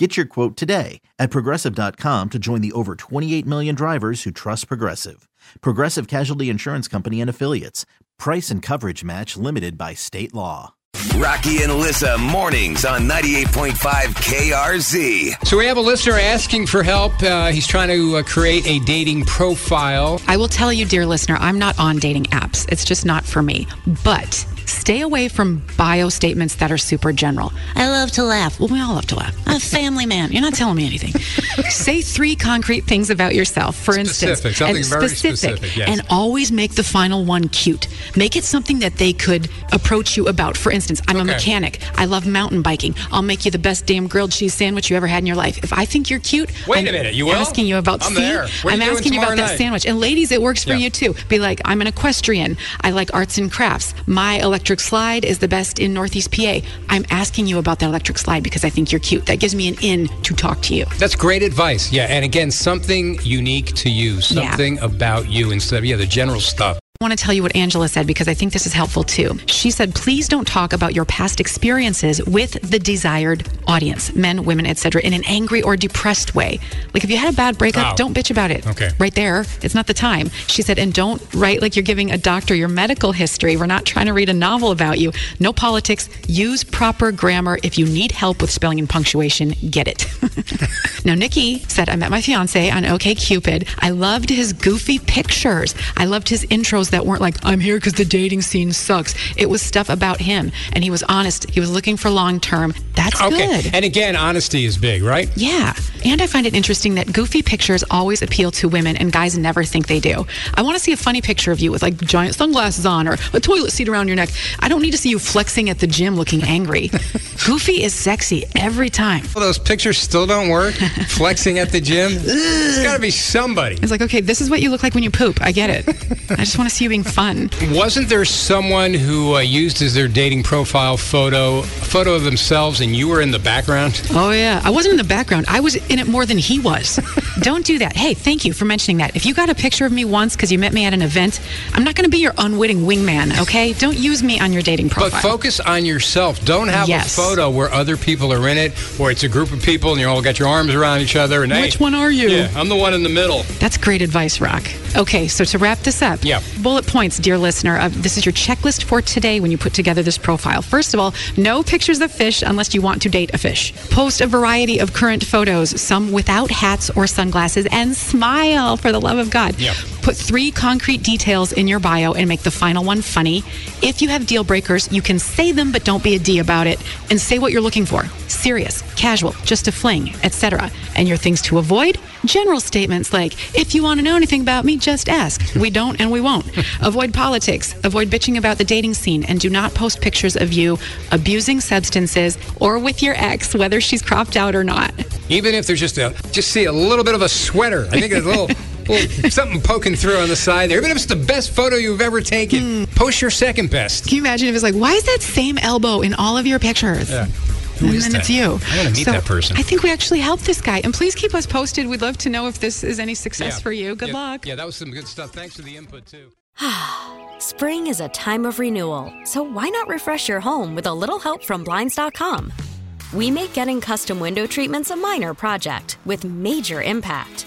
Get your quote today at progressive.com to join the over 28 million drivers who trust Progressive. Progressive Casualty Insurance Company and Affiliates. Price and coverage match limited by state law. Rocky and Lissa mornings on 98.5 KRZ. So we have a listener asking for help. Uh, he's trying to uh, create a dating profile. I will tell you, dear listener, I'm not on dating apps. It's just not for me. But stay away from bio statements that are super general. I love to laugh. Well, we all love to laugh. I'm a family man. You're not telling me anything. Say three concrete things about yourself, for Specific, instance. something and very specific, yes. And always make the final one cute. Make it something that they could approach you about. For instance, I'm a mechanic. I love mountain biking. I'll make you the best damn grilled cheese sandwich you ever had in your life. If I think you're cute, Wait I'm a minute, you will? asking you about I'm see, there. What I'm asking you about tomorrow that sandwich. And ladies, it works for Yeah. you too. Be like, I'm an equestrian. I like arts and crafts. My electric slide is the best in Northeast PA. I'm asking you about that electric slide because I think you're cute. That gives me an in to talk to you. That's great advice. Yeah, and again, something unique to you, something about you instead of yeah the general stuff. I want to tell you what Angela said because I think this is helpful too. She said, please don't talk about your past experiences with the desired audience, men, women, etc., in an angry or depressed way. Like if you had a bad breakup, Oh. don't bitch about it. Okay. Right there. It's not the time. She said, and don't write like you're giving a doctor your medical history. We're not trying to read a novel about you. No politics. Use proper grammar. If you need help with spelling and punctuation, get it. now, Nikki said, I met my fiance on OKCupid. I loved his goofy pictures. I loved his intros that weren't like, I'm here because the dating scene sucks. It was stuff about him. And he was honest. He was looking for long term. That's Okay, good. and again, honesty is big, right? Yeah. And I find it interesting that goofy pictures always appeal to women and guys never think they do. I want to see a funny picture of you with like giant sunglasses on or a toilet seat around your neck. I don't need to see you flexing at the gym looking angry. goofy is sexy every time. Well, those pictures still don't work. Flexing at the gym. It's got to be somebody. It's like, okay, this is what you look like when you poop. I get it. I just want to see you being fun. Wasn't there someone who uh, used as their dating profile photo a photo of themselves, and you were in the background? Oh, yeah. I wasn't in the background. I was in it more than he was. Don't do that. Hey, thank you for mentioning that. If you got a picture of me once because you met me at an event, I'm not going to be your unwitting wingman, okay? Don't use me on your dating profile. But focus on yourself. Don't have Yes. a photo where other people are in it, where it's a group of people and you all got your arms around each other. And Which hey, one are you? Yeah, I'm the one in the middle. That's great advice, Rock. Okay, so to wrap this up, Yeah. bullet points, dear listener. Uh, this is your checklist for today when you put together this profile. First of all, no pictures of fish unless you want to date a fish. Post a variety of current photos, some without hats or sunglasses, and smile for the love of God. Yeah. Put three concrete details in your bio and make the final one funny. If you have deal breakers, you can say them, but don't be a D about it. And say what you're looking for serious, casual, just a fling, etc. And your things to avoid general statements like, if you want to know anything about me, just ask. We don't and we won't. avoid politics, avoid bitching about the dating scene, and do not post pictures of you abusing substances or with your ex, whether she's cropped out or not. Even if there's just a just see a little bit of a sweater. I think it's a little, little something poking through on the side there. Even if it's the best photo you've ever taken, hmm. post your second best. Can you imagine if it's like, why is that same elbow in all of your pictures? Yeah. Who and is then that? it's you. I want to meet So, that person. I think we actually helped this guy. And please keep us posted. We'd love to know if this is any success Yeah. for you. Good Yeah. luck. Yeah, that was some good stuff. Thanks for the input too. Spring is a time of renewal, so why not refresh your home with a little help from Blinds.com? We make getting custom window treatments a minor project with major impact.